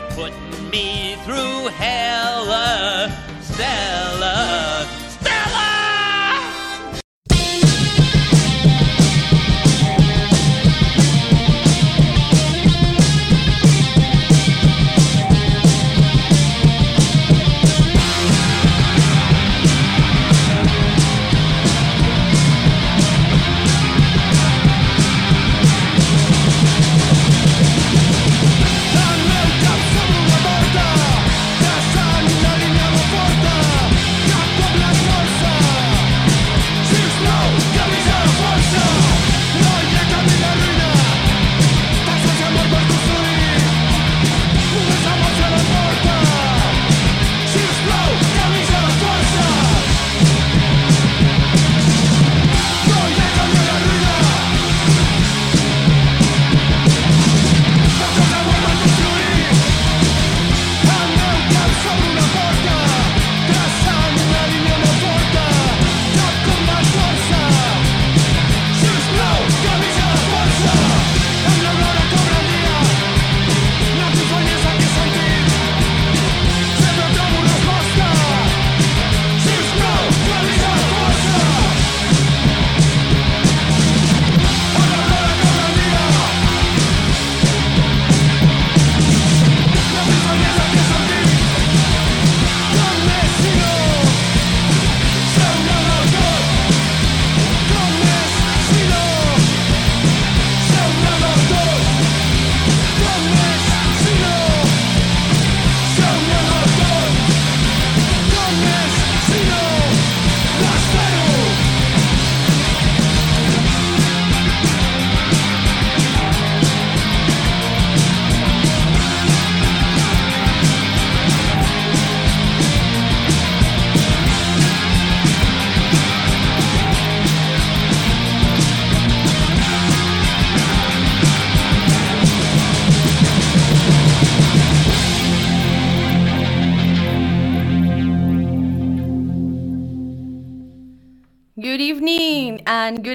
You're putting me through hell, uh, Stella.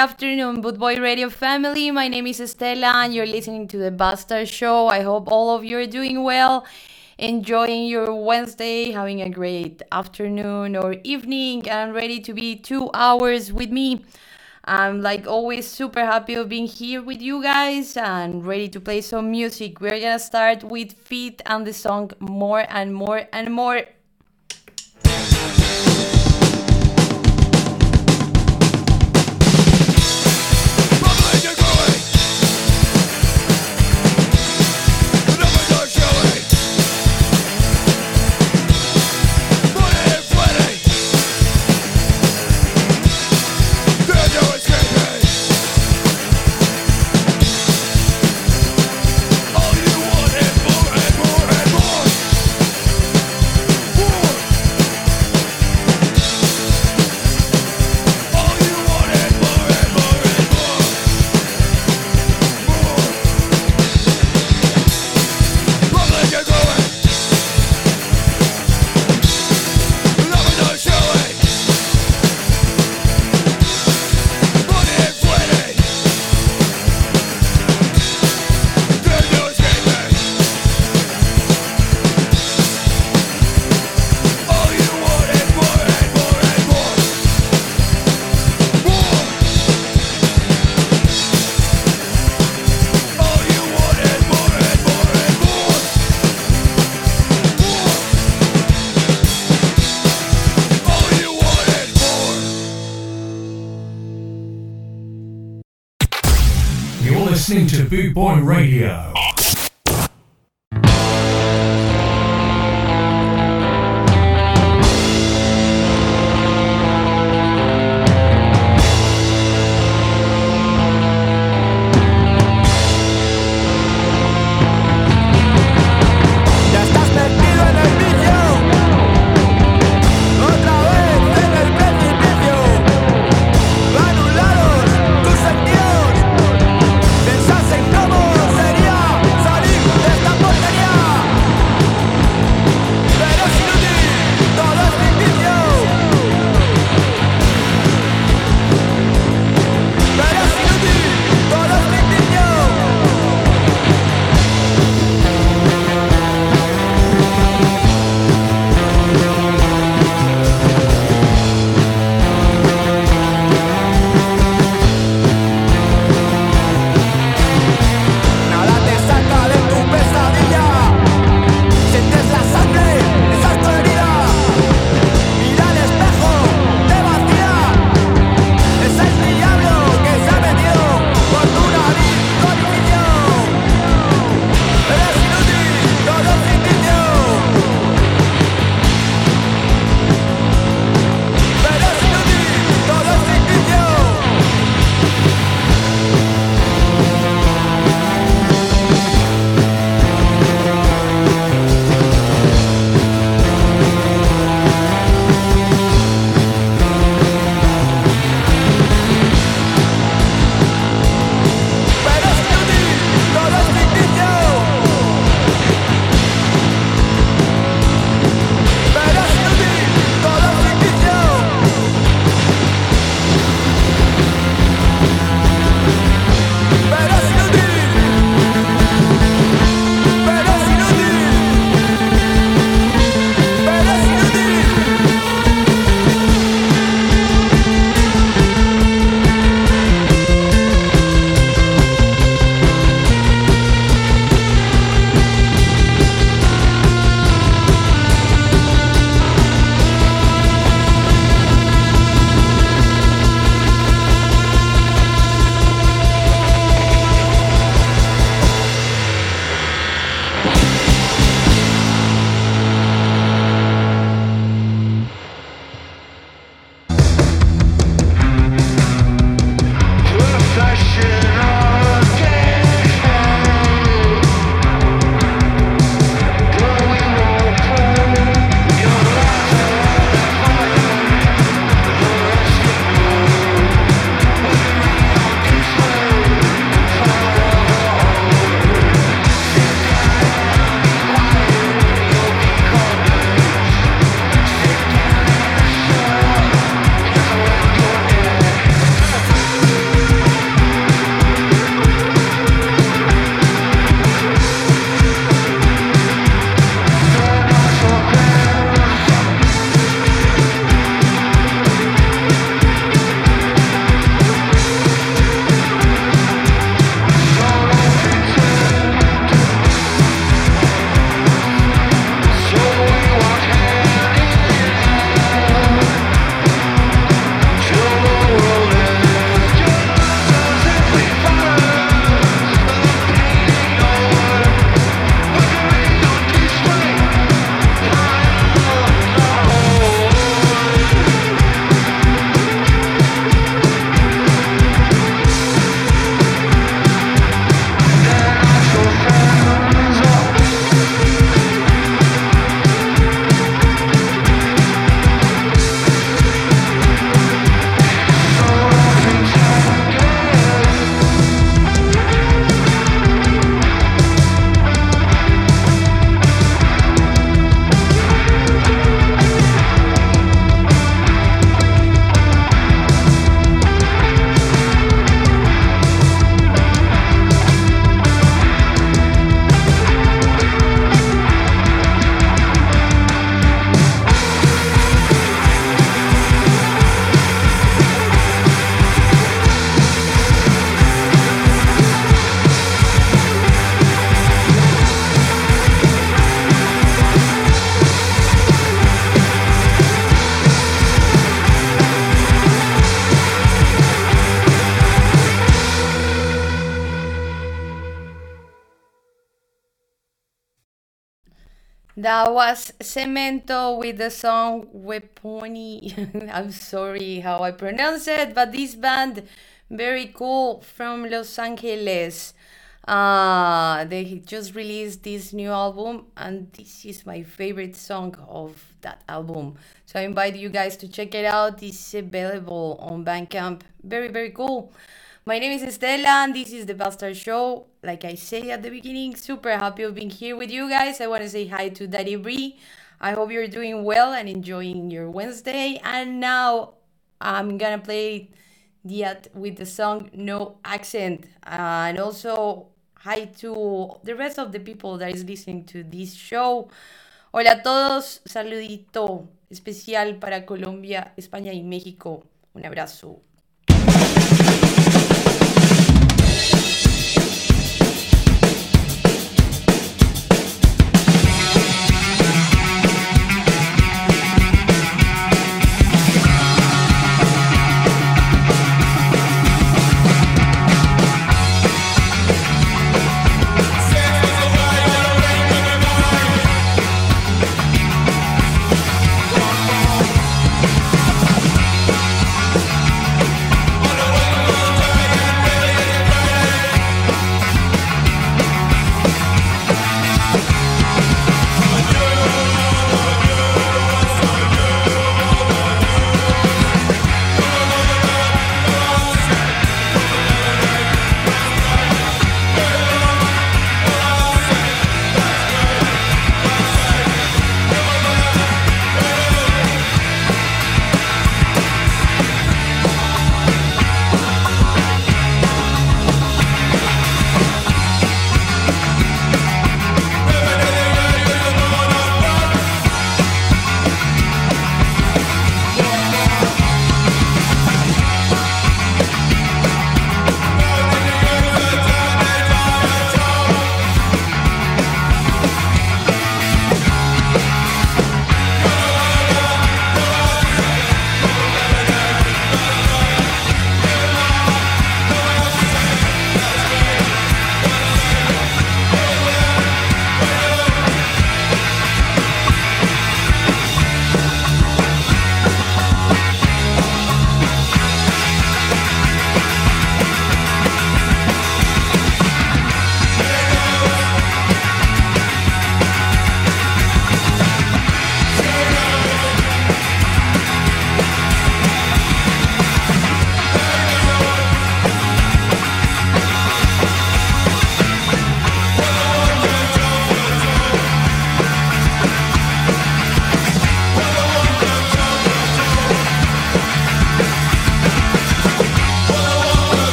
Afternoon, Bootboy Radio family. My name is Estela and you're listening to the Bastard Show. I hope all of you are doing well, enjoying your Wednesday, having a great afternoon or evening, and ready to be two hours with me. I'm like always super happy of being here with you guys and ready to play some music. We're gonna start with Feet and the song More and More and More. Boy Radio. That was Cemento with the song Weponi. I'm sorry how I pronounce it, but this band, very cool, from Los Angeles. Uh, they just released this new album, and this is my favorite song of that album. So I invite you guys to check it out. It's available on Bandcamp. Very, very cool. My name is Estela, and this is the Bastard Show. Like I say at the beginning, super happy of being here with you guys. I want to say hi to Daddy Bree. I hope you're doing well and enjoying your Wednesday. And now I'm gonna play the with the song No Accent. Uh, and also hi to the rest of the people that is listening to this show. Hola a todos, saludito especial para Colombia, España y México. Un abrazo.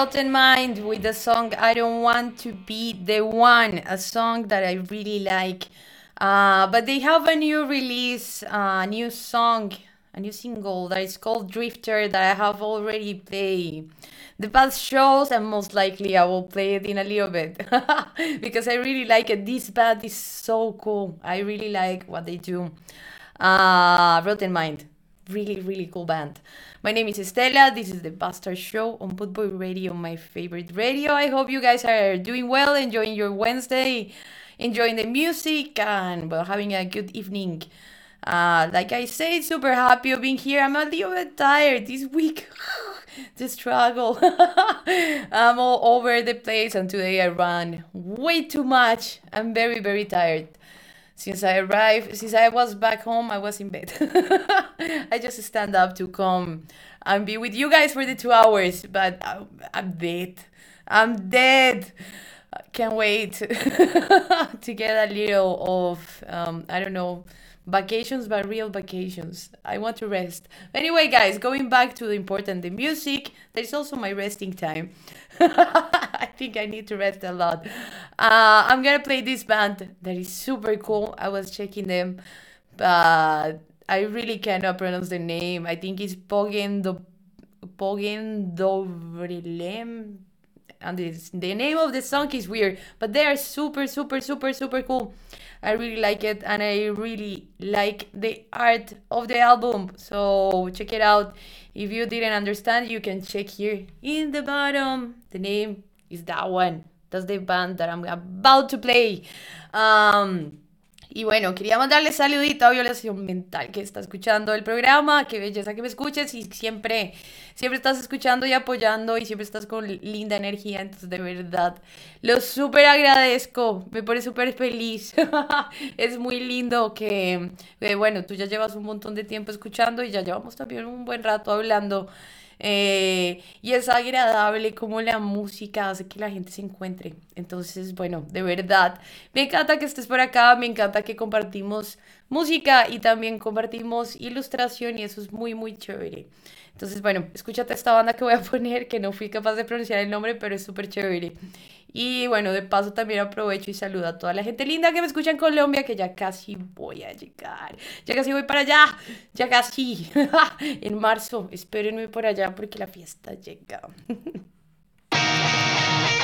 Rotten Mind with the song I Don't Want to Be the One, a song that I really like. Uh, but they have a new release, a uh, new song, a new single that is called Drifter that I have already played the past shows and most likely I will play it in a little bit because I really like it. This band is so cool. I really like what they do. Uh, Rotten Mind, really, really cool band. My name is Estela. This is the Bastard Show on Bootboy Radio, my favorite radio. I hope you guys are doing well, enjoying your Wednesday, enjoying the music, and well, having a good evening. Uh, like I said, super happy of being here. I'm a little bit tired this week. the struggle. I'm all over the place, and today I ran way too much. I'm very, very tired. Since I arrived, since I was back home, I was in bed. I just stand up to come and be with you guys for the two hours, but I'm, I'm dead. I'm dead. Can't wait to get a little of, um, I don't know, vacations but real vacations. I want to rest. Anyway guys going back to the important the music there's also my resting time. I think i need to rest a lot. Uh, i'm gonna play this band that is super cool. I was checking them but i really cannot pronounce the name. I think it's pogen do pogen dovrilem and this, the name of the song is weird but they are super super super super cool I really like it and I really like the art of the album. So check it out. If you didn't understand, you can check here in the bottom. The name is that one. That's the band that I'm about to play. Um, Y bueno, quería mandarle saludito a Violación Mental que está escuchando el programa. Qué belleza que me escuches y siempre, siempre estás escuchando y apoyando y siempre estás con linda energía. Entonces, de verdad, lo súper agradezco. Me pone súper feliz. es muy lindo que, bueno, tú ya llevas un montón de tiempo escuchando y ya llevamos también un buen rato hablando. Eh, y es agradable como la música hace que la gente se encuentre. Entonces, bueno, de verdad, me encanta que estés por acá, me encanta que compartimos música y también compartimos ilustración y eso es muy, muy chévere. Entonces, bueno, escúchate esta banda que voy a poner, que no fui capaz de pronunciar el nombre, pero es súper chévere. Y bueno, de paso también aprovecho y saludo a toda la gente linda que me escucha en Colombia, que ya casi voy a llegar. Ya casi voy para allá, ya casi. en marzo, espérenme por allá porque la fiesta llega.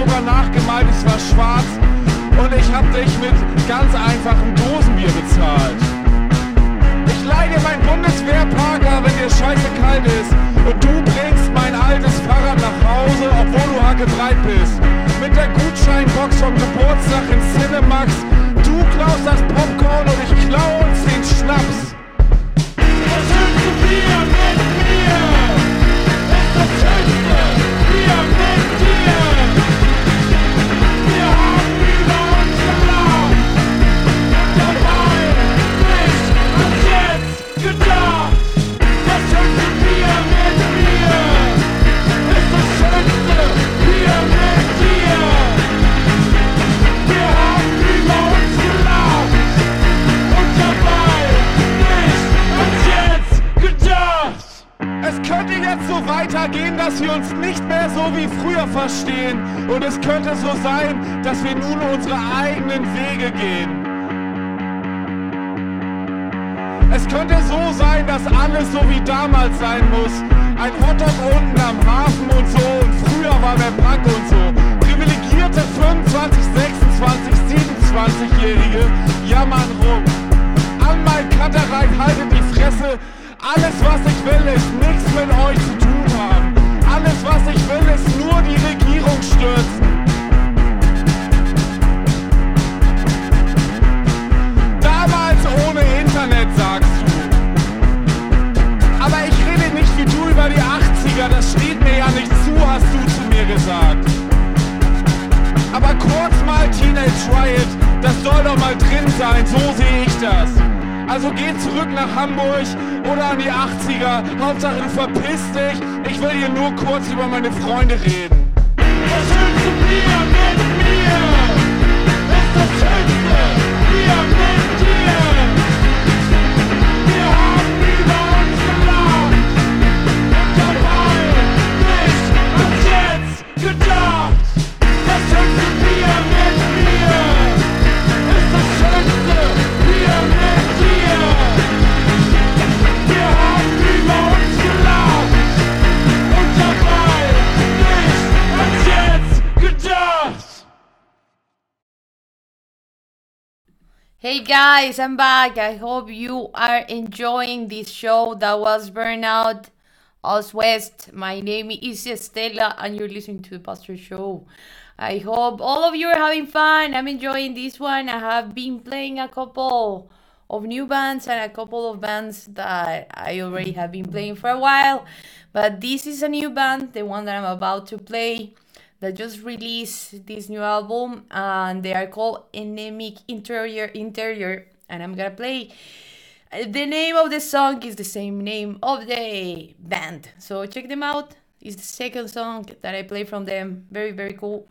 sogar nachgemalt, es war schwarz und ich hab dich mit ganz einfachem Dosenbier bezahlt. Ich leih dir mein Bundeswehrparker, wenn dir scheiße kalt ist und du bringst mein altes Fahrrad nach Hause, obwohl du hackebreit bist. Mit der Gutscheinbox vom Geburtstag in Cinemax. Du klaust das Popcorn und ich klau uns den Schnaps. Das schönste Bier mit mir ist das schönste Bier mit dir. Weitergehen, dass wir uns nicht mehr so wie früher verstehen. Und es könnte so sein, dass wir nun unsere eigenen Wege gehen. Es könnte so sein, dass alles so wie damals sein muss. Ein Hotdog unten am Hafen und so. Und früher war der Pack und so. Privilegierte 25, 26, 27-Jährige jammern rum. An mein Katterrein haltet die Fresse. Alles, was ich will, ist nichts mit euch zu tun. Alles, was ich will, ist nur die Regierung stürzen. Damals ohne Internet, sagst du. Aber ich rede nicht wie du über die 80er, das steht mir ja nicht zu, hast du zu mir gesagt. Aber kurz mal Teenage Riot, das soll doch mal drin sein, so sehe ich das. Also geh zurück nach Hamburg oder an die 80er, Hauptsache du verpiss dich, ich will hier nur kurz über meine Freunde reden. Hey guys, I'm back. I hope you are enjoying this show that was Burnout Ostwest. My name is Estela, and you're listening to the Bastard Show. I hope all of you are having fun. I'm enjoying this one. I have been playing a couple of new bands and a couple of bands that I already have been playing for a while. But this is a new band, the one that I'm about to play that just released this new album and they are called Enemic Interior Interior and I'm gonna play. The name of the song is the same name of the band. So check them out. It's the second song that I play from them. Very very cool.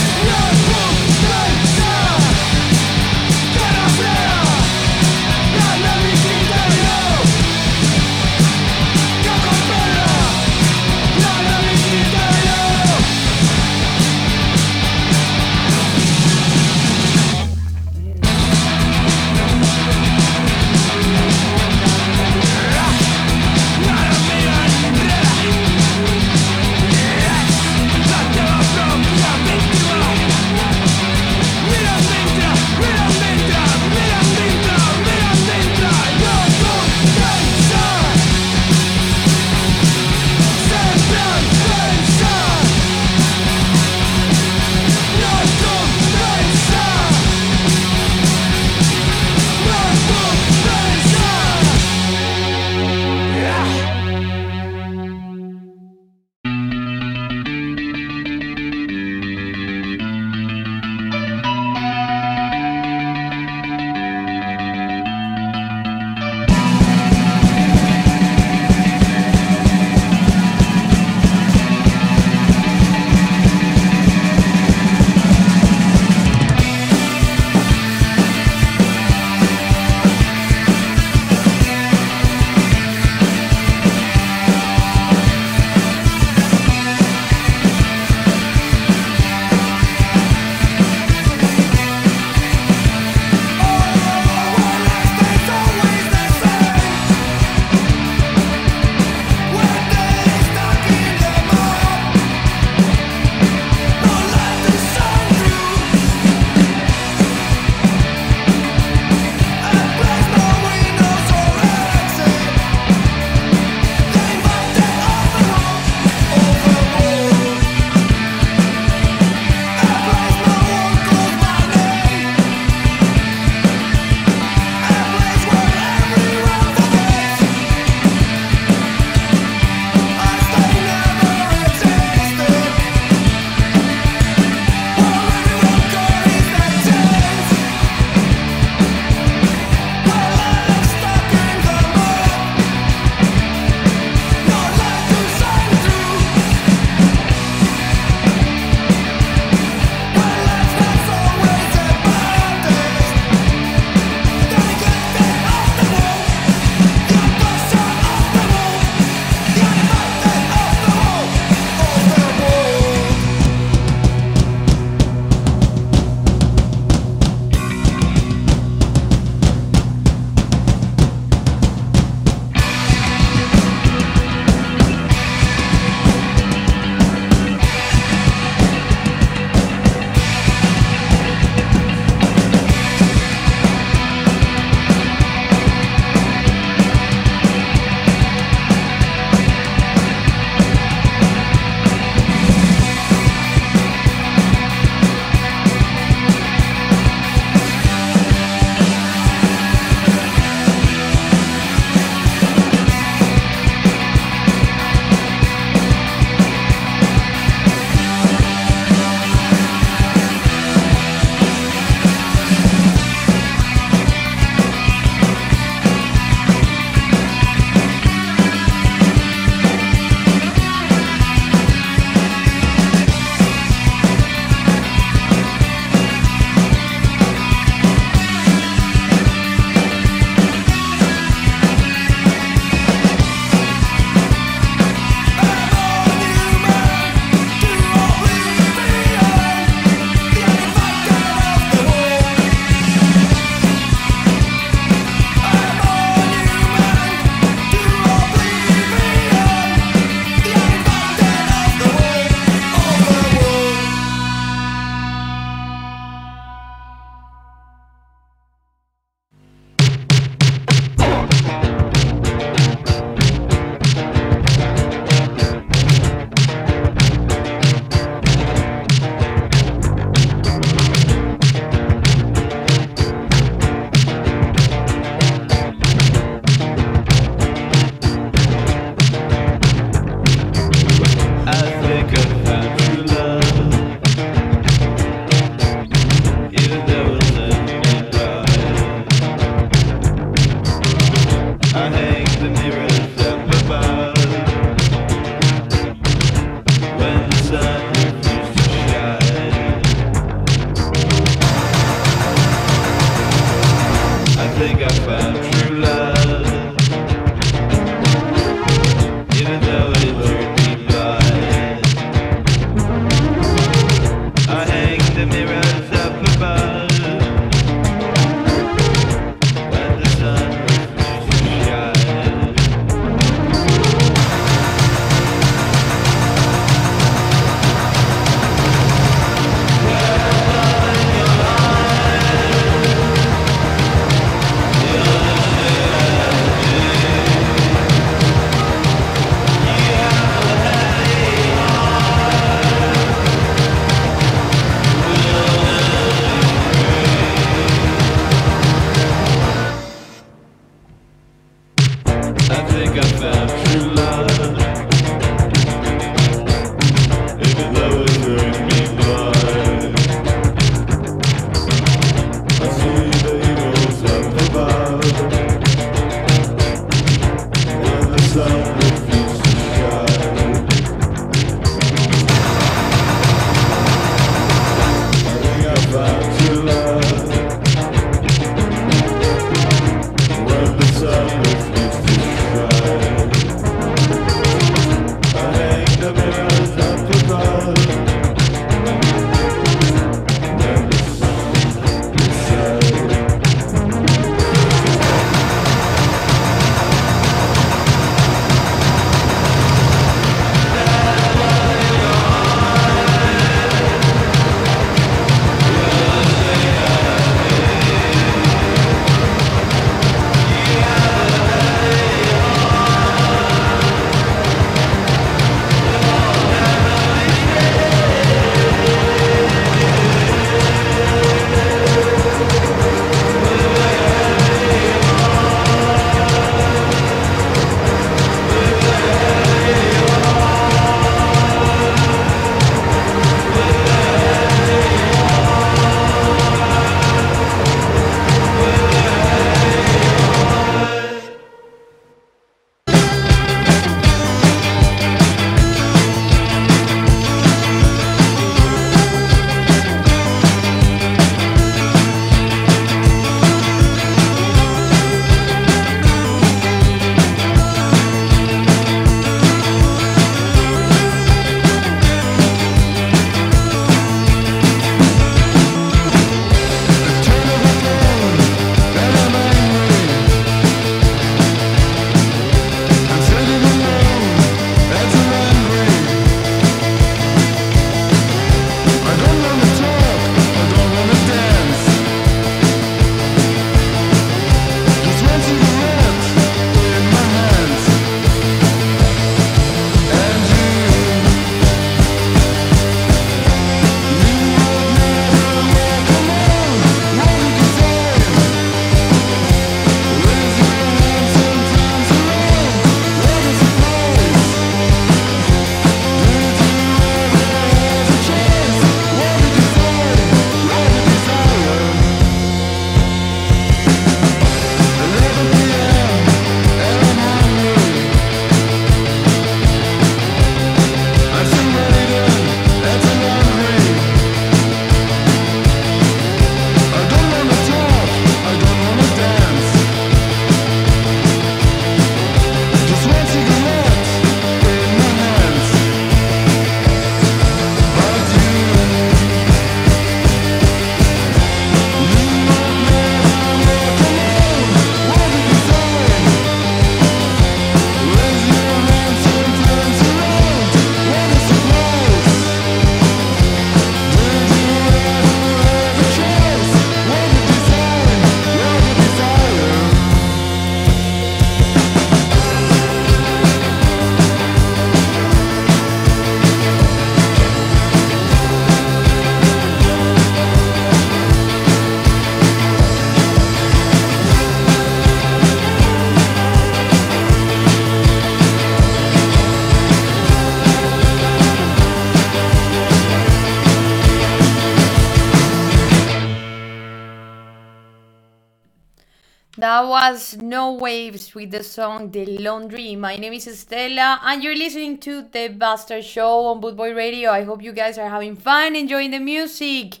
Was No Waves with the song The Laundry. My name is Estela, and you're listening to The Bastard Show on Bootboy Radio. I hope you guys are having fun, enjoying the music,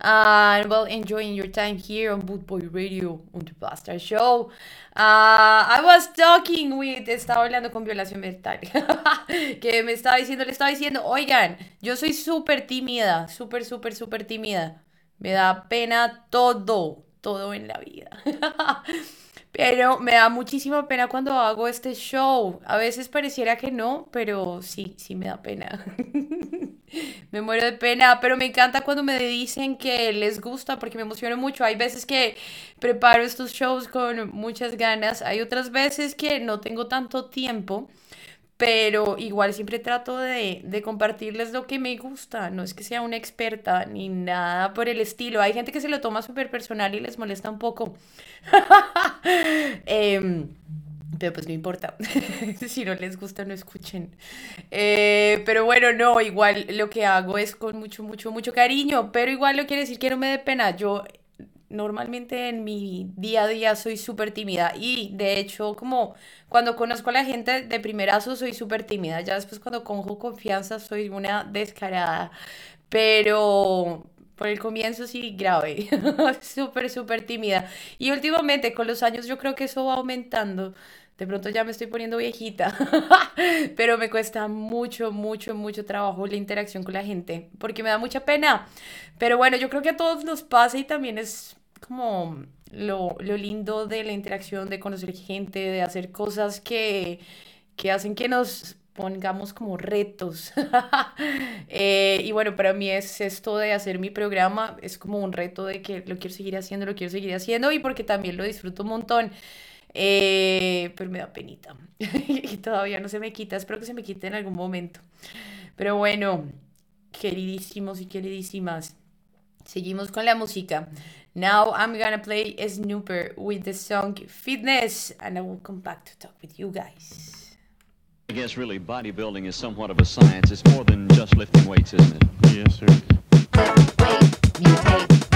and well, enjoying your time here on Bootboy Radio on The Bastard Show. Uh, I was talking with, estaba hablando con violación mental, que me estaba diciendo, le estaba diciendo, oigan, yo soy súper tímida, súper, súper, súper tímida. Me da pena todo, todo en la vida. Pero me da muchísima pena cuando hago este show. A veces pareciera que no, pero sí, sí me da pena. me muero de pena, pero me encanta cuando me dicen que les gusta porque me emociono mucho. Hay veces que preparo estos shows con muchas ganas, hay otras veces que no tengo tanto tiempo pero igual siempre trato de, de, compartirles lo que me gusta, no es que sea una experta ni nada por el estilo, hay gente que se lo toma súper personal y les molesta un poco, eh, pero pues no importa, si no les gusta no escuchen, eh, pero bueno, no, igual lo que hago es con mucho, mucho, mucho cariño, pero igual no quiere decir que no me dé pena, yo normalmente en mi día a día soy súper tímida y de hecho como cuando conozco a la gente de primerazo soy súper tímida, ya después cuando cojo confianza soy una descarada, pero por el comienzo sí grave, súper, súper tímida. Y últimamente con los años yo creo que eso va aumentando. De pronto ya me estoy poniendo viejita, pero me cuesta mucho, mucho, mucho trabajo la interacción con la gente, porque me da mucha pena. Pero bueno, yo creo que a todos nos pasa y también es como lo, lo lindo de la interacción, de conocer gente, de hacer cosas que, que hacen que nos pongamos como retos. eh, y bueno, para mí es esto de hacer mi programa, es como un reto de que lo quiero seguir haciendo, lo quiero seguir haciendo y porque también lo disfruto un montón. Eh, pero me da penita y todavía no se me quita, espero que se me quite en algún momento. Pero bueno, queridísimos y queridísimas, seguimos con la música. Now I'm gonna play Snooper with the song Fitness, and I will come back to talk with you guys. I guess really bodybuilding is somewhat of a science. It's more than just lifting weights, isn't it? Yes, sir. Lift, wait, mutate.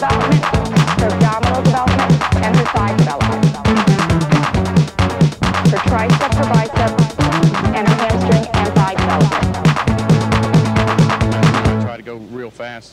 Development, her abdominal development, and her thigh development. Her tricep, her bicep, and her hamstring and thigh development. Try to go real fast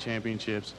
Championships.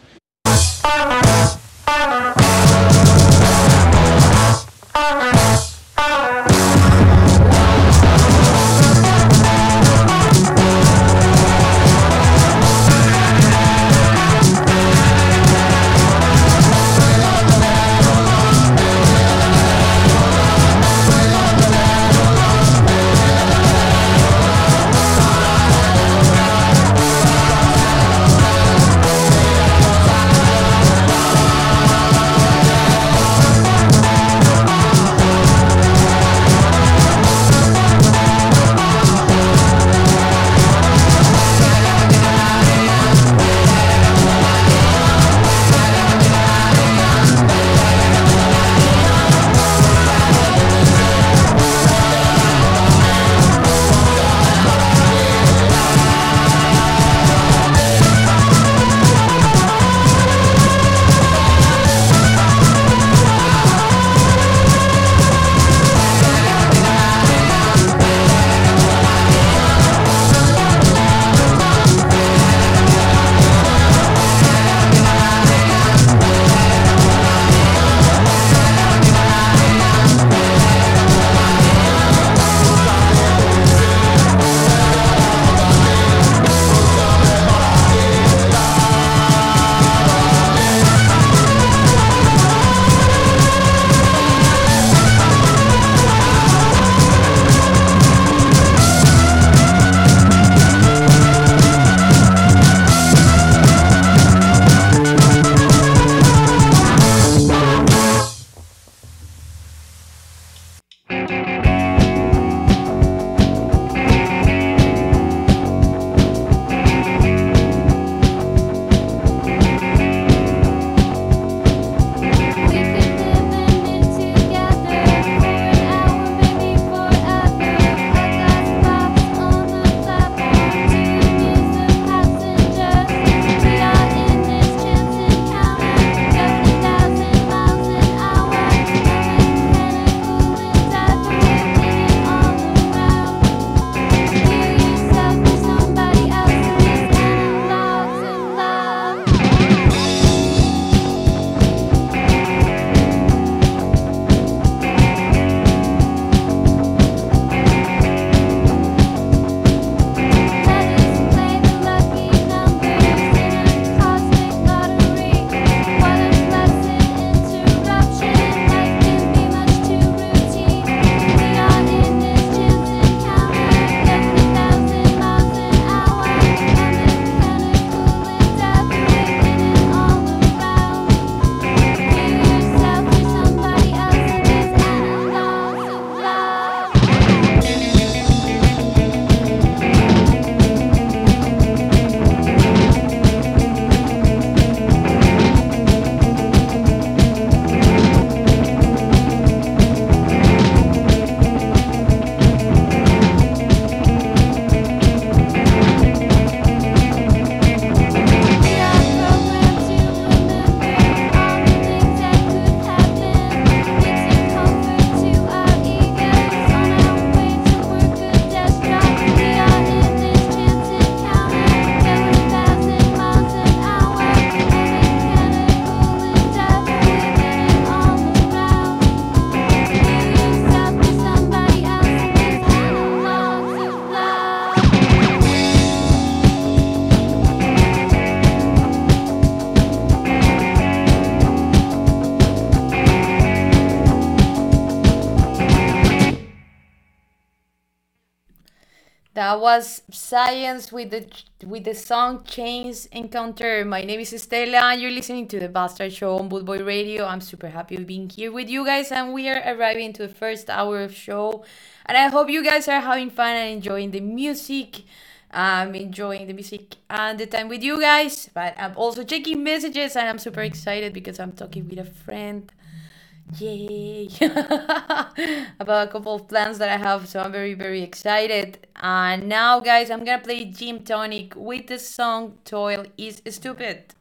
That was Science with the with the song Chains Encounter. My name is Estela and you're listening to the Bastard Show on Bootboy Radio. I'm super happy being here with you guys and we are arriving to the first hour of show. And I hope you guys are having fun and enjoying the music. I'm enjoying the music and the time with you guys, but I'm also checking messages and I'm super excited because I'm talking with a friend. Yay! About a couple of plans that I have, so I'm very, very excited. And now, guys, I'm gonna play Jim Tonic with the song Toil is Stupid.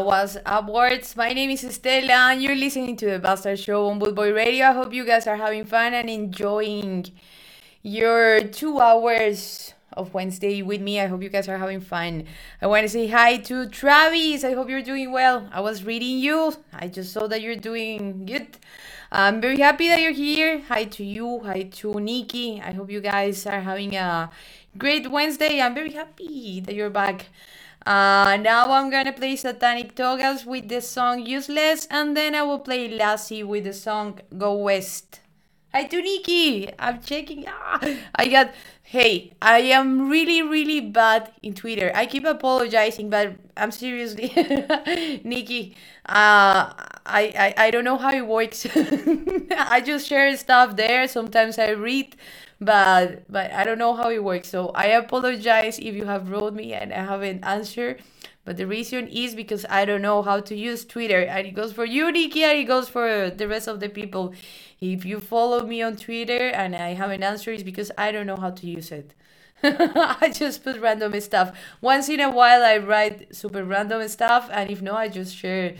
Was Upwards. My name is Estela, and you're listening to the Bastard Show on Bootboy Radio. I hope you guys are having fun and enjoying your two hours of Wednesday with me. I hope you guys are having fun. I want to say hi to Travis. I hope you're doing well. I was reading you. I just saw that you're doing good. I'm very happy that you're here. Hi to you. Hi to Nikki. I hope you guys are having a great Wednesday. I'm very happy that you're back. Uh, now I'm gonna play Satanic Togas with the song Useless, and then I will play Lassie with the song Go West. Hi to Nikki! I'm checking. Ah, I got. Hey, I am really, really bad in Twitter. I keep apologizing, but I'm seriously, Nikki. Uh, I, I I don't know how it works. I just share stuff there. Sometimes I read, but but I don't know how it works. So I apologize if you have wrote me and I haven't answered. But the reason is because I don't know how to use Twitter. And it goes for you, Nikki, and it goes for the rest of the people. If you follow me on Twitter and I haven't answered, it's because I don't know how to use it. I just put random stuff. Once in a while, I write super random stuff, and if no, I just share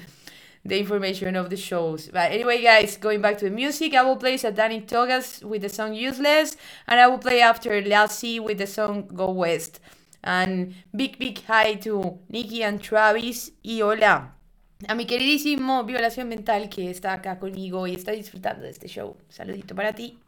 the information of the shows. But anyway, guys, going back to the music, I will play Satanic Togas with the song Useless, and I will play after Lassie with the song Go West. And big, big hi to Nikki and Travis, y hola a mi queridísimo Violación Mental que está acá conmigo y está disfrutando de este show. Saludito para ti.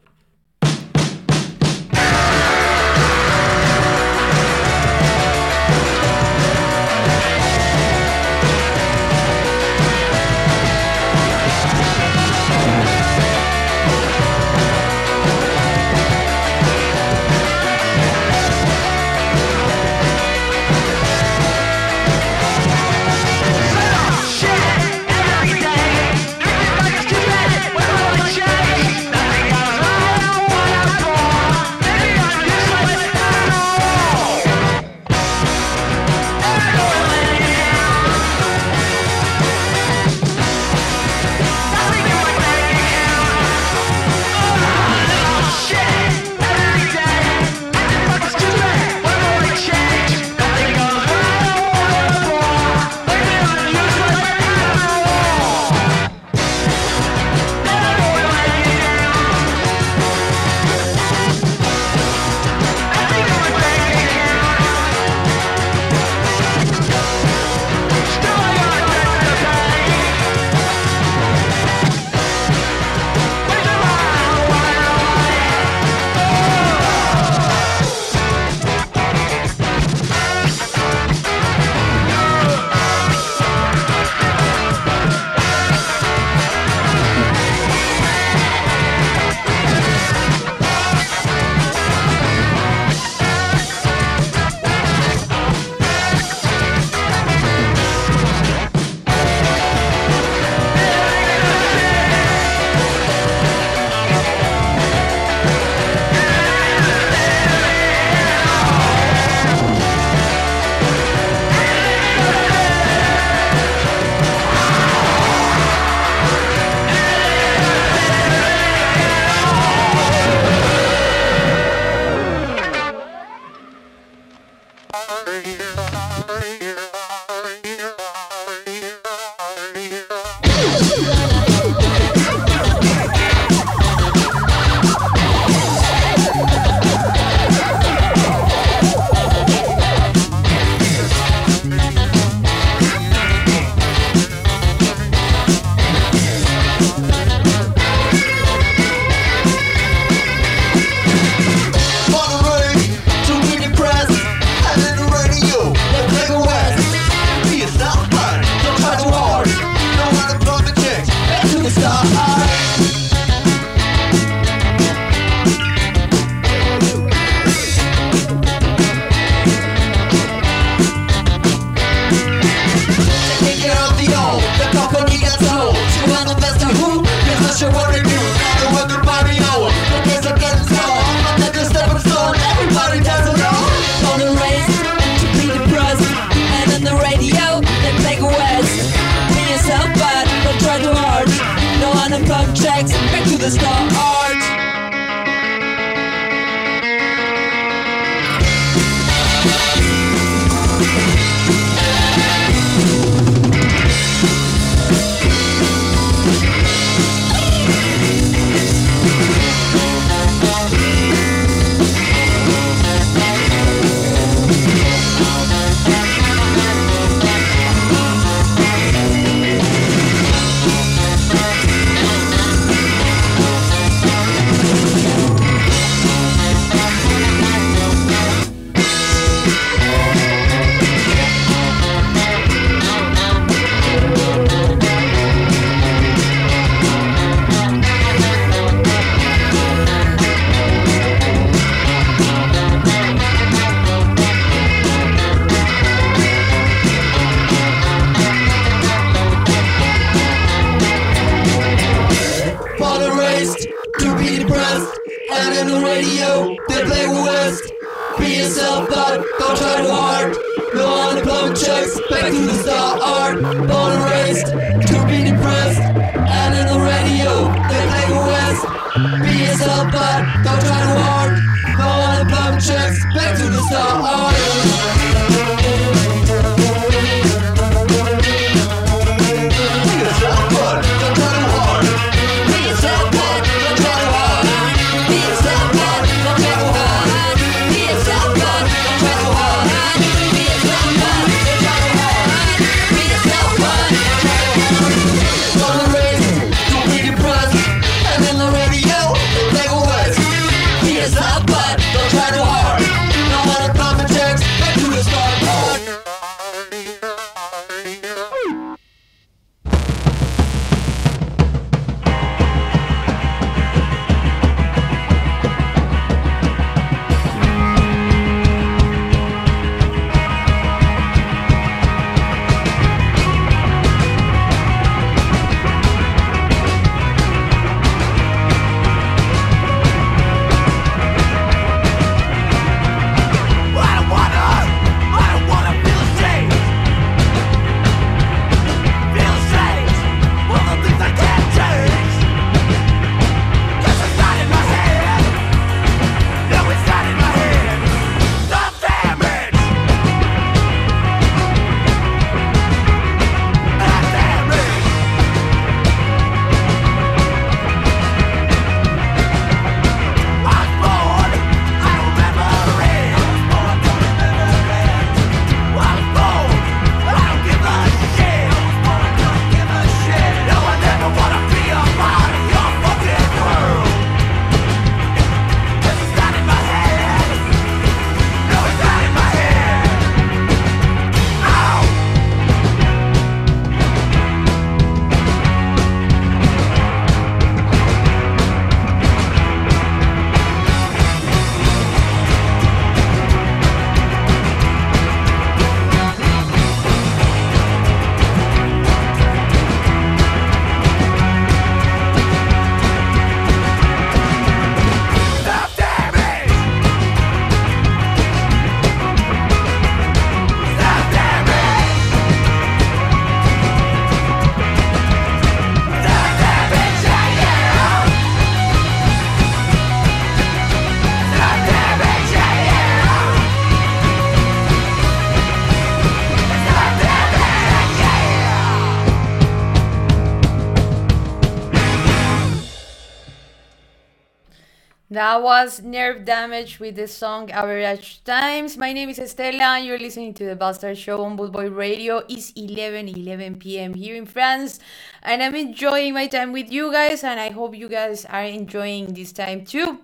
That was Nerve Damage with the song Average Times. My name is Estela and you're listening to the Bastard Show on Bootboy Radio. It's 11 11 p.m. here in France and I'm enjoying my time with you guys and I hope you guys are enjoying this time too.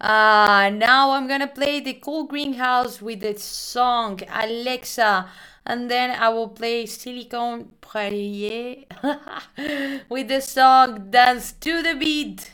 Uh, now I'm gonna play the Cool Greenhouse with the song Alexa and then I will play Silicon Prairie with the song Dance to the Beat.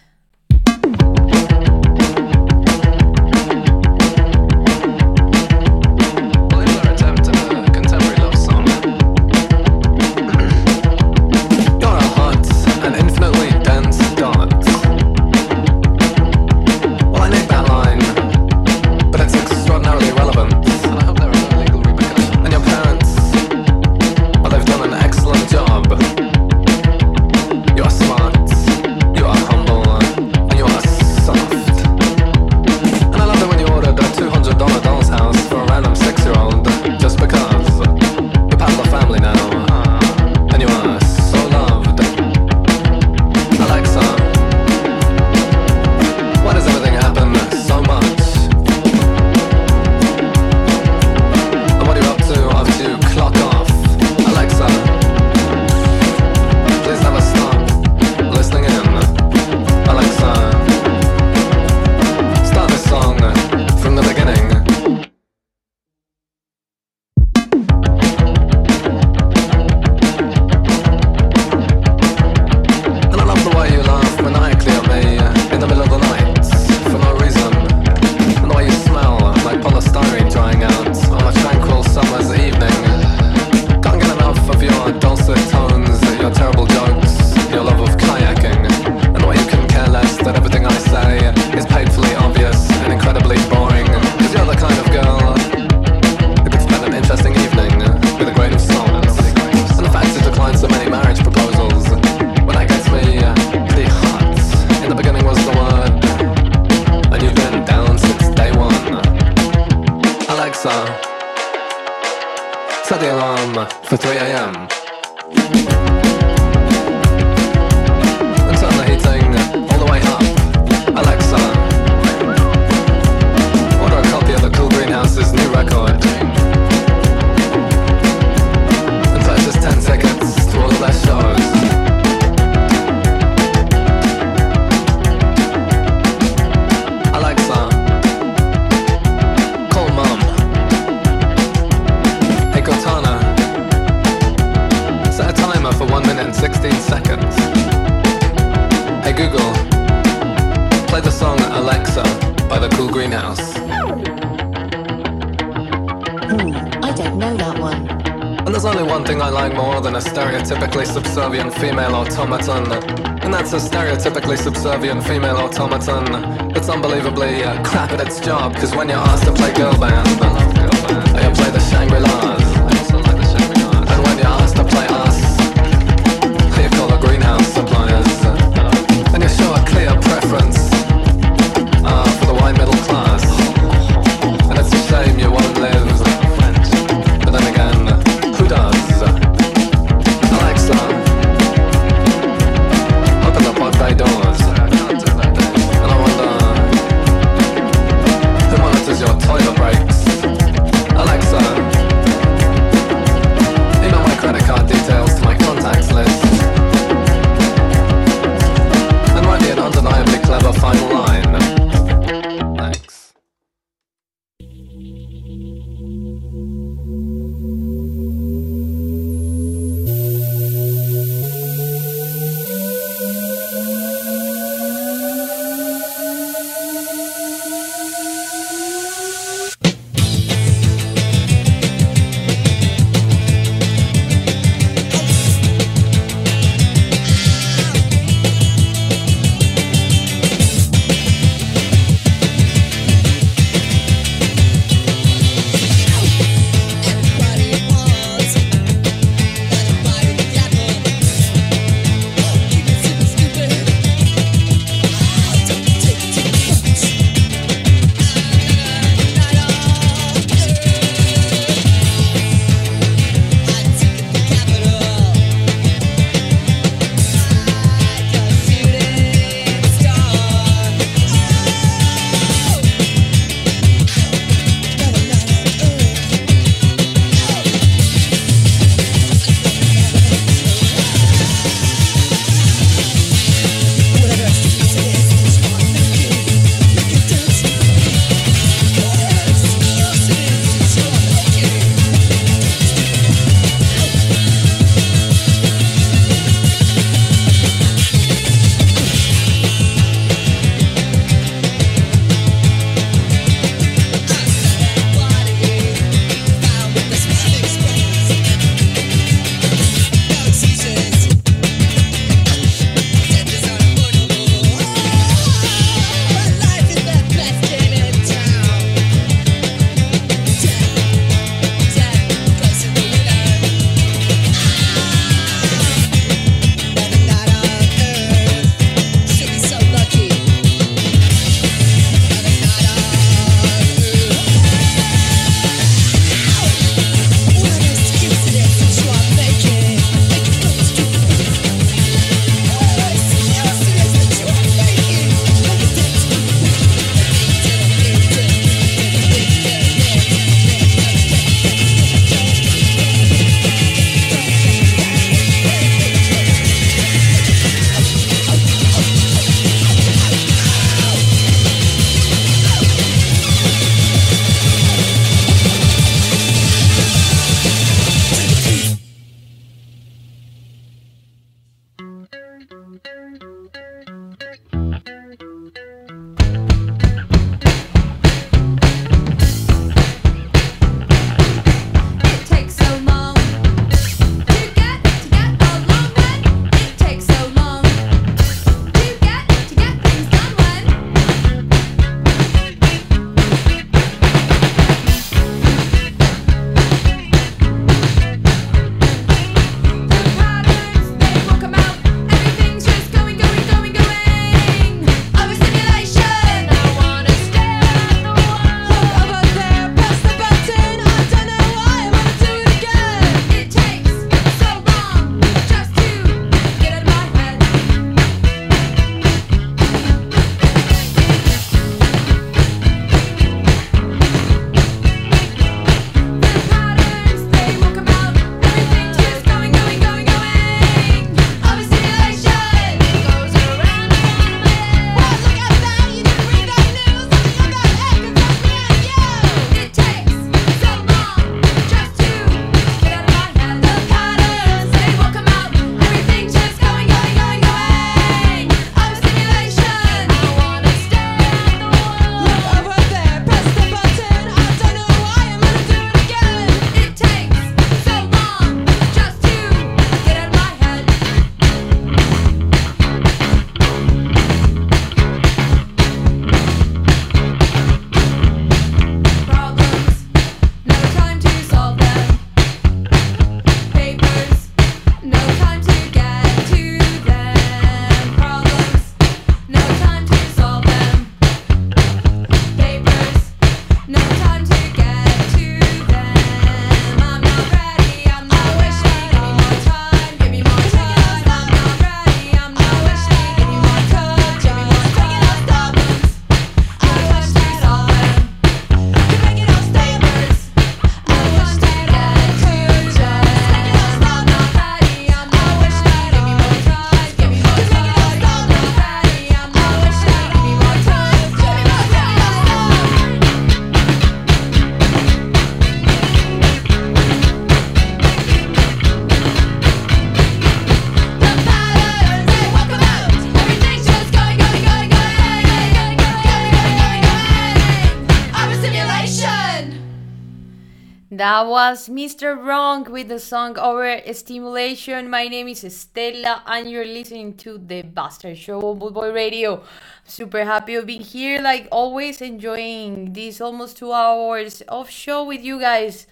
That was Mr. Wrong with the song Overstimulation. My name is Stella, and you're listening to The Bastard Show on Bootboy Radio. Super happy of being here, like always, enjoying these almost two hours of show with you guys.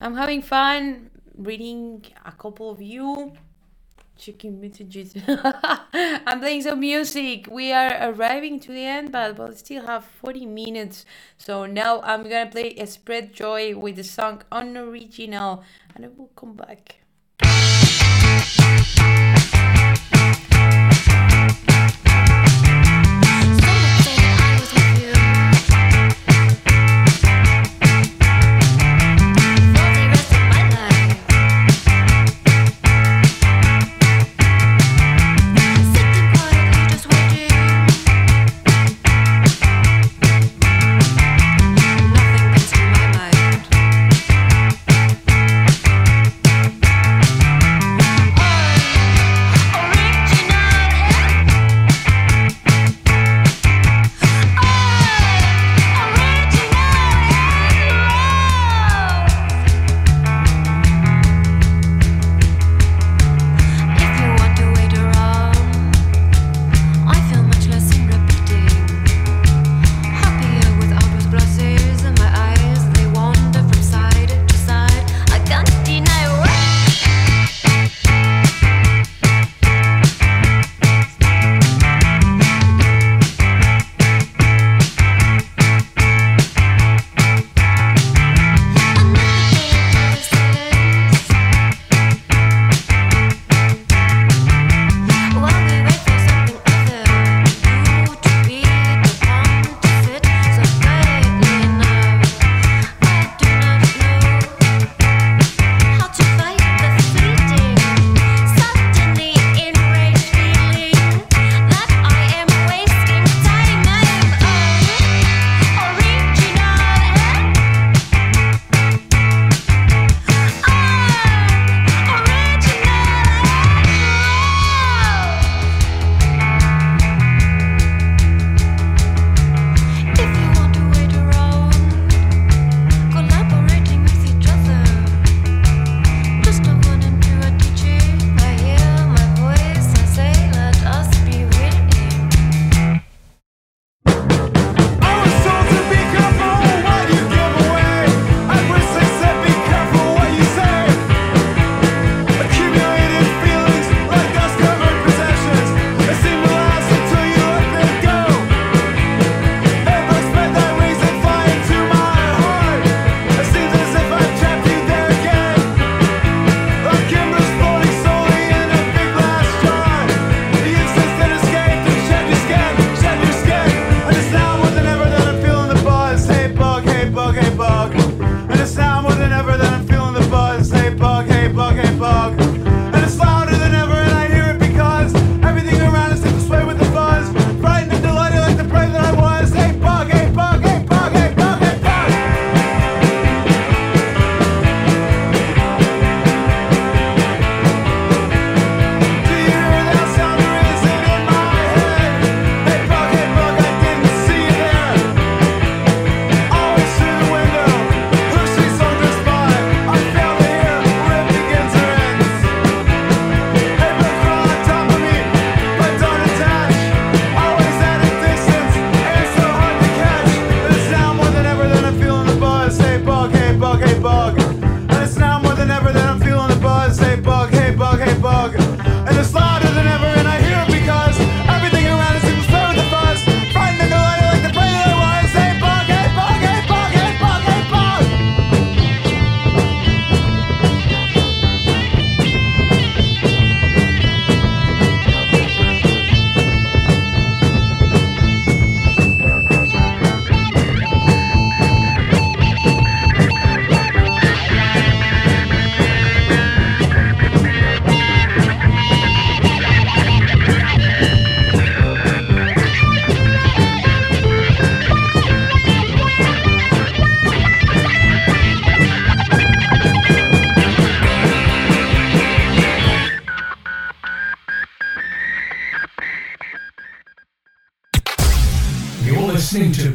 I'm having fun reading a couple of you checking messages. I'm playing some music. We are arriving to the end, but we'll still have 40 minutes. So now I'm gonna play a Spread Joy with the song Unoriginal, and I will come back.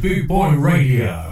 Boot Boy Radio.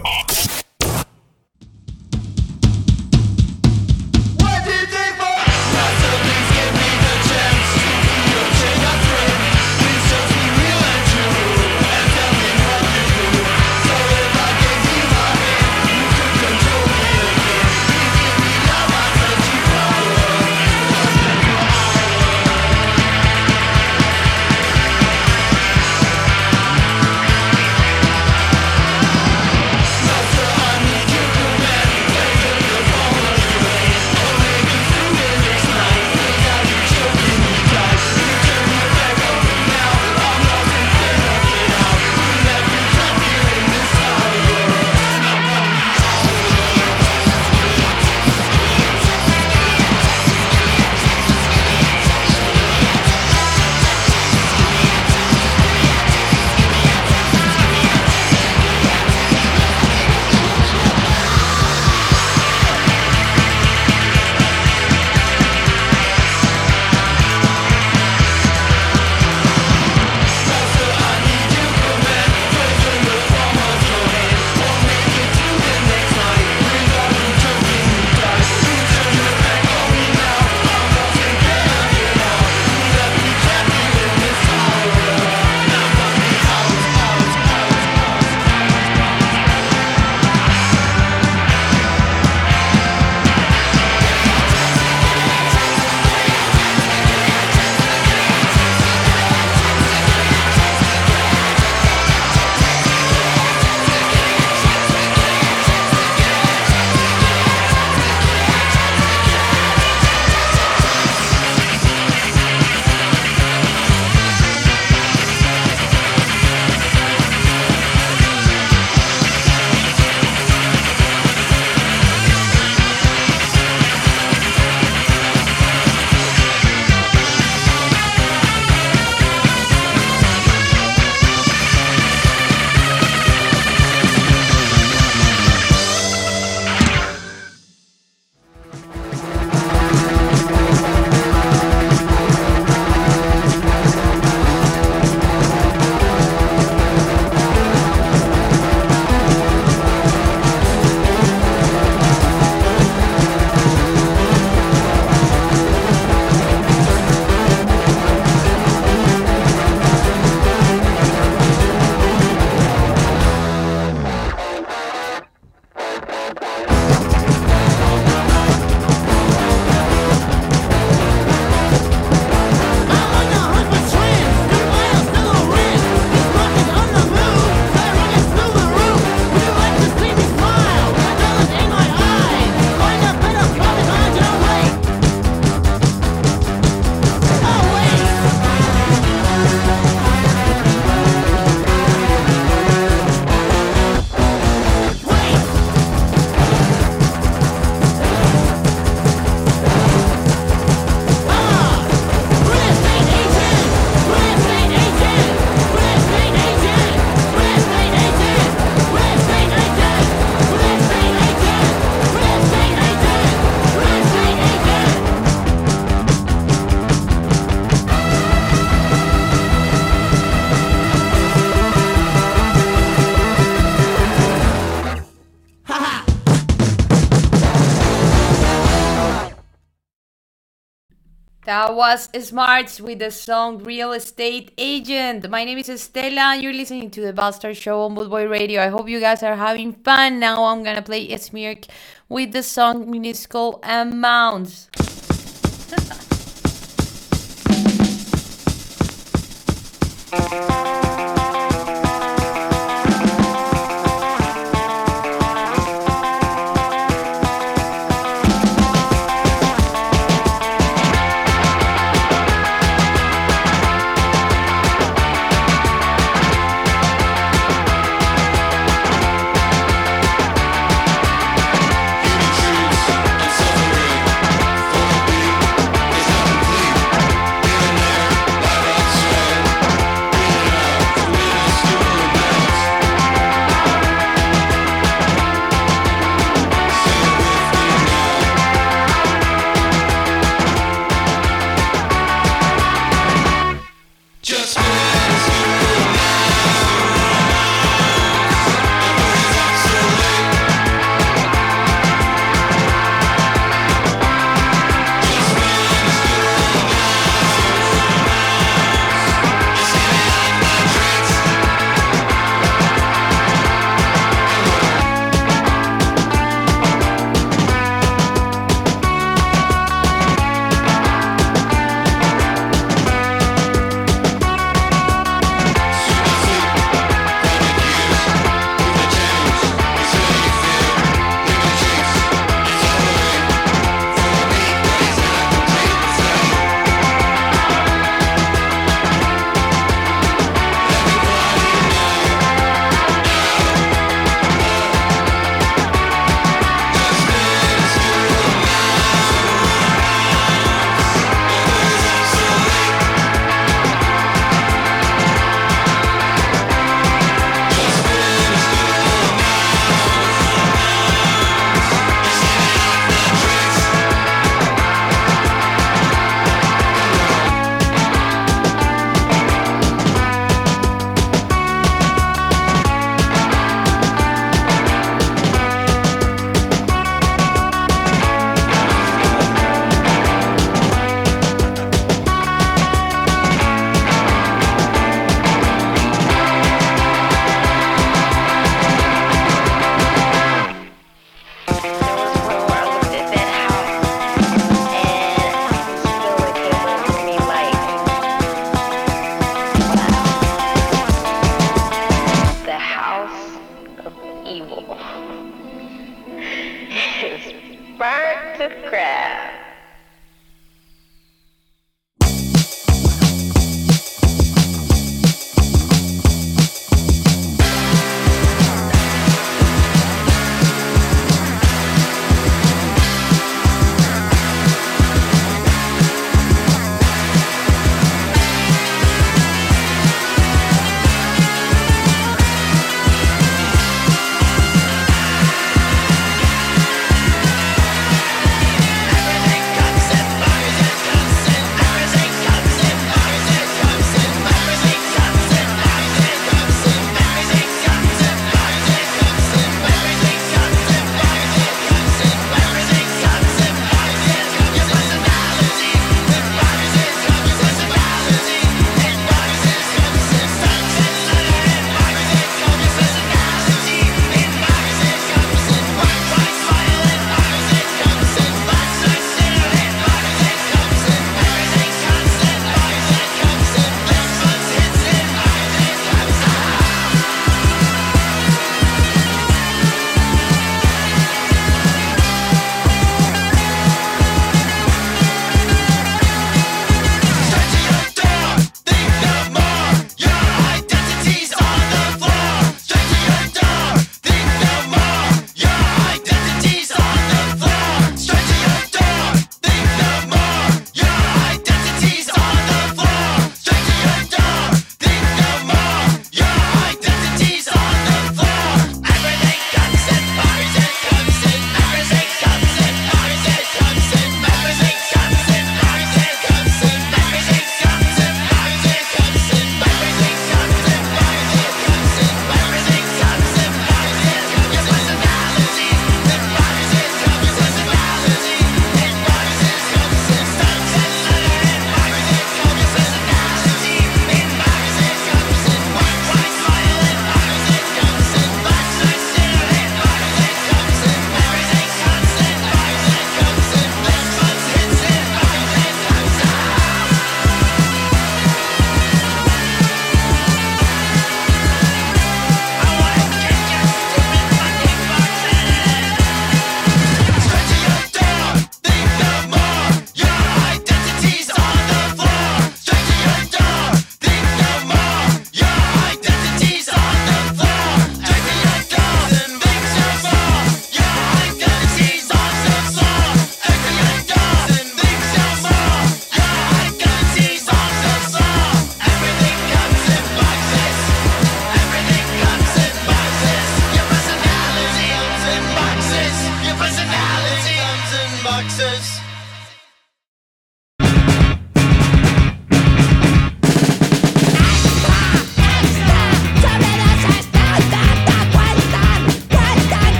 That was Smarts with the song Real Estate Agent. My name is Estela and you're listening to the Bastard Show on Bootboy Radio. I hope you guys are having fun. Now I'm gonna play Smirk with the song Minuscule Amounts.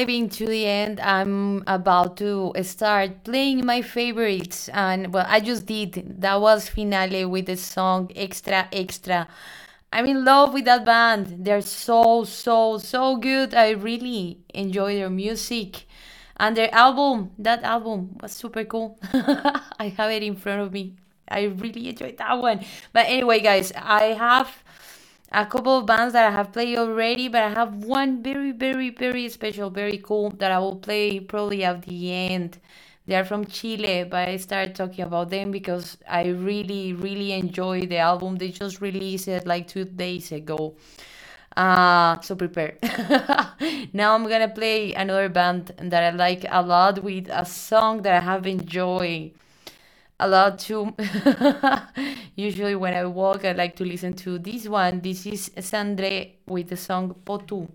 Arriving to the end, I'm about to start playing my favorites. And well, I just did. That was Finale with the song Extra Extra. I'm in love with that band. They're so, so, so good. I really enjoy their music. And their album, that album was super cool. I have it in front of me. I really enjoyed that one. But anyway, guys, I have a couple of bands that I have played already, but I have one very, very, very special, very cool that I will play probably at the end. They are from Chile, but I started talking about them because I really, really enjoy the album. They just released it like two days ago. Uh, so prepare. now I'm gonna play another band that I like a lot with a song that I have enjoyed a lot too. Usually when I walk, I like to listen to this one. This is Sandre with the song Potu.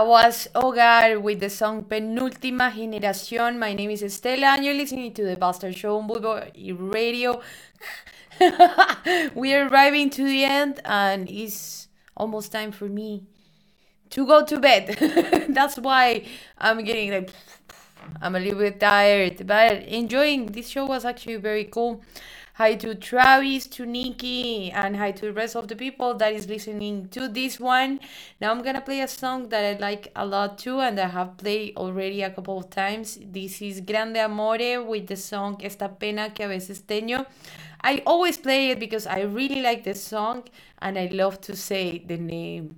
That was Hogar with the song Penúltima Generación. My name is Estela, and you're listening to the Bastard Show on Boulevard Radio. we are arriving to the end, and it's almost time for me to go to bed. That's why I'm getting like, I'm a little bit tired, but enjoying this show was actually very cool. Hi to Travis, to Nikki, and hi to the rest of the people that is listening to this one. Now I'm gonna play a song that I like a lot too, and I have played already a couple of times. This is Grande Amore with the song Esta Pena que a veces teño. I always play it because I really like the song and I love to say the name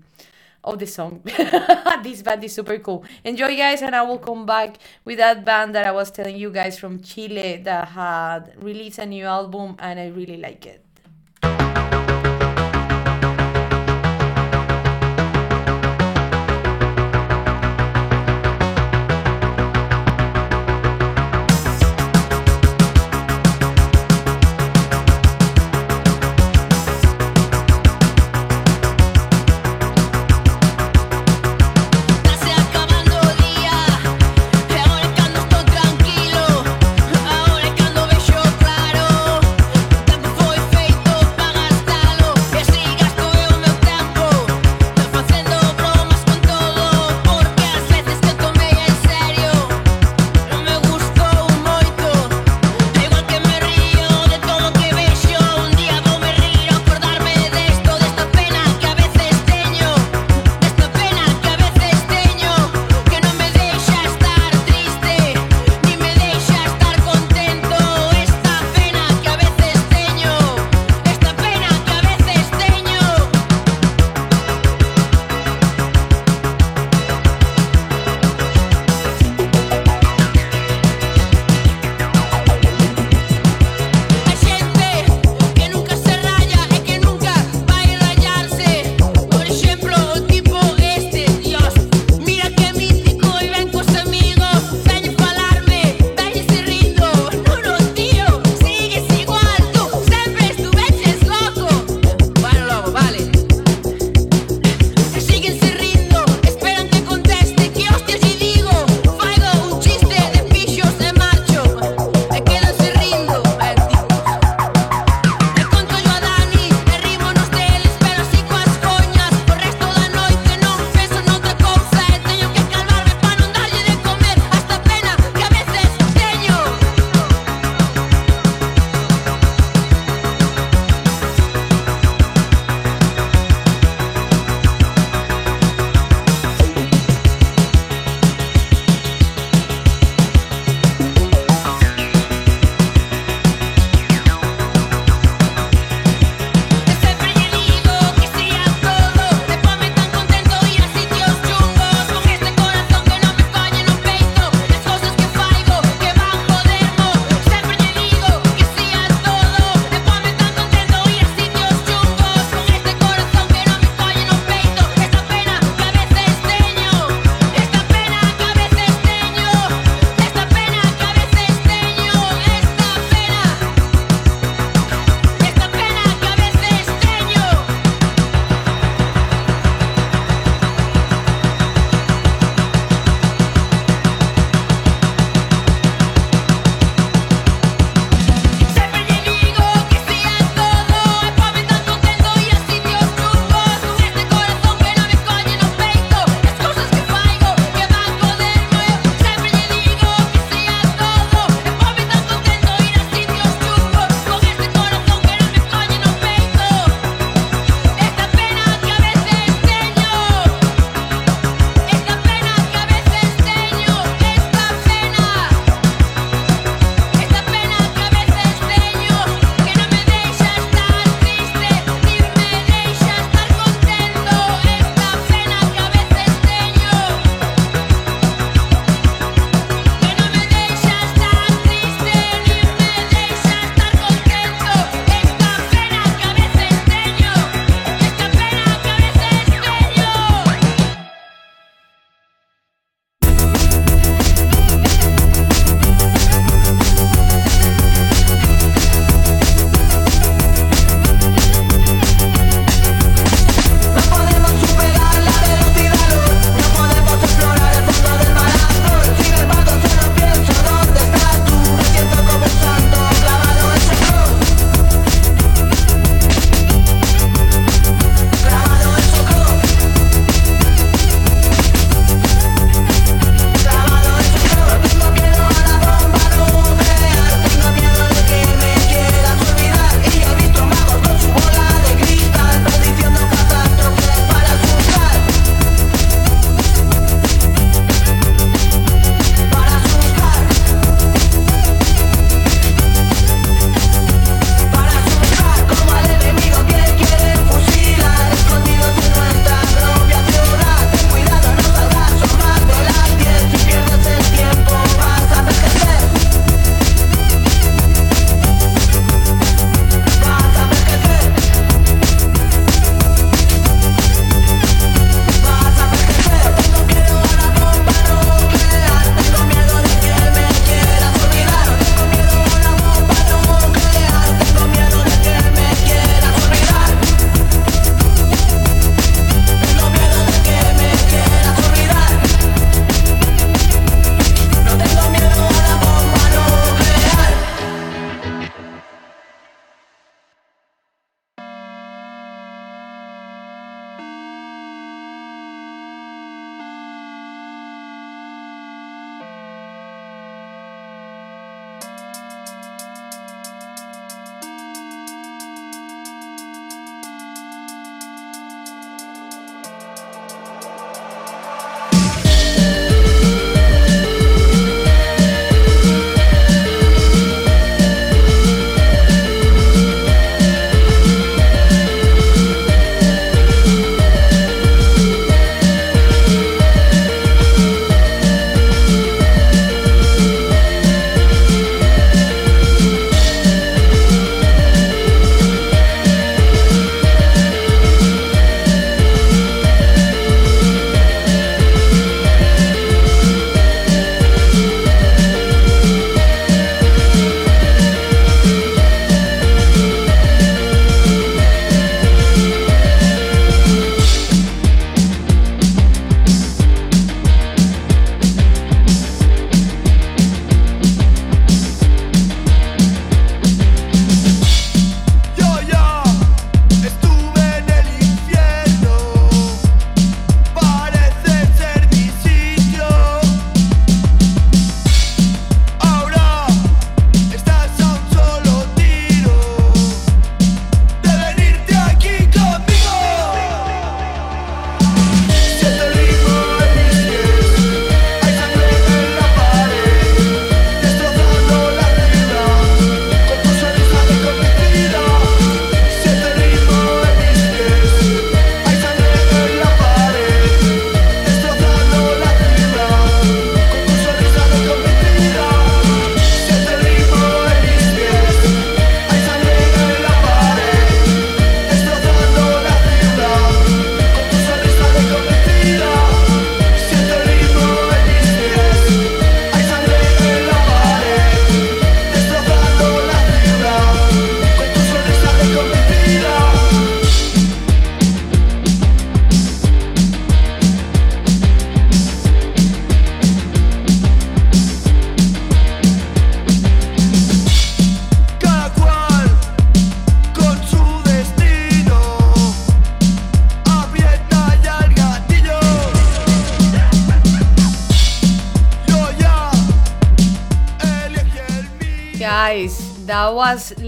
of the song. this band is super cool. Enjoy, guys, and I will come back with that band that I was telling you guys from Chile that had released a new album, and I really like it.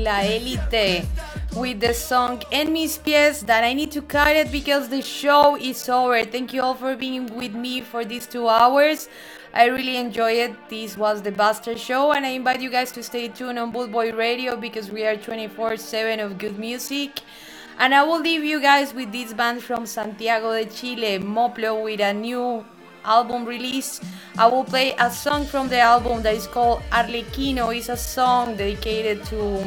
La Elite with the song En Mis Pies that I need to cut it because the show is over. Thank you all for being with me for these two hours. I really enjoy it. This was the Bastard Show, and I invite you guys to stay tuned on Boy Radio because we are 24 7 of good music. And I will leave you guys with this band from Santiago de Chile, Moplo, with a new album release. I will play a song from the album that is called Arlequino. It's a song dedicated to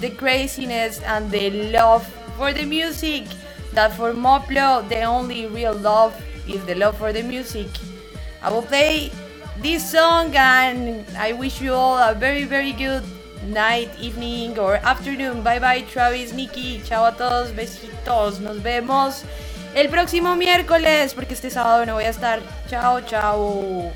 the craziness and the love for the music. That for Moplo, the only real love is the love for the music. I will play this song and I wish you all a very, very good night, evening or afternoon. Bye bye, Travis, Nikki. Chao a todos, besitos. Nos vemos el próximo miércoles porque este sábado no voy a estar. Chao, chao.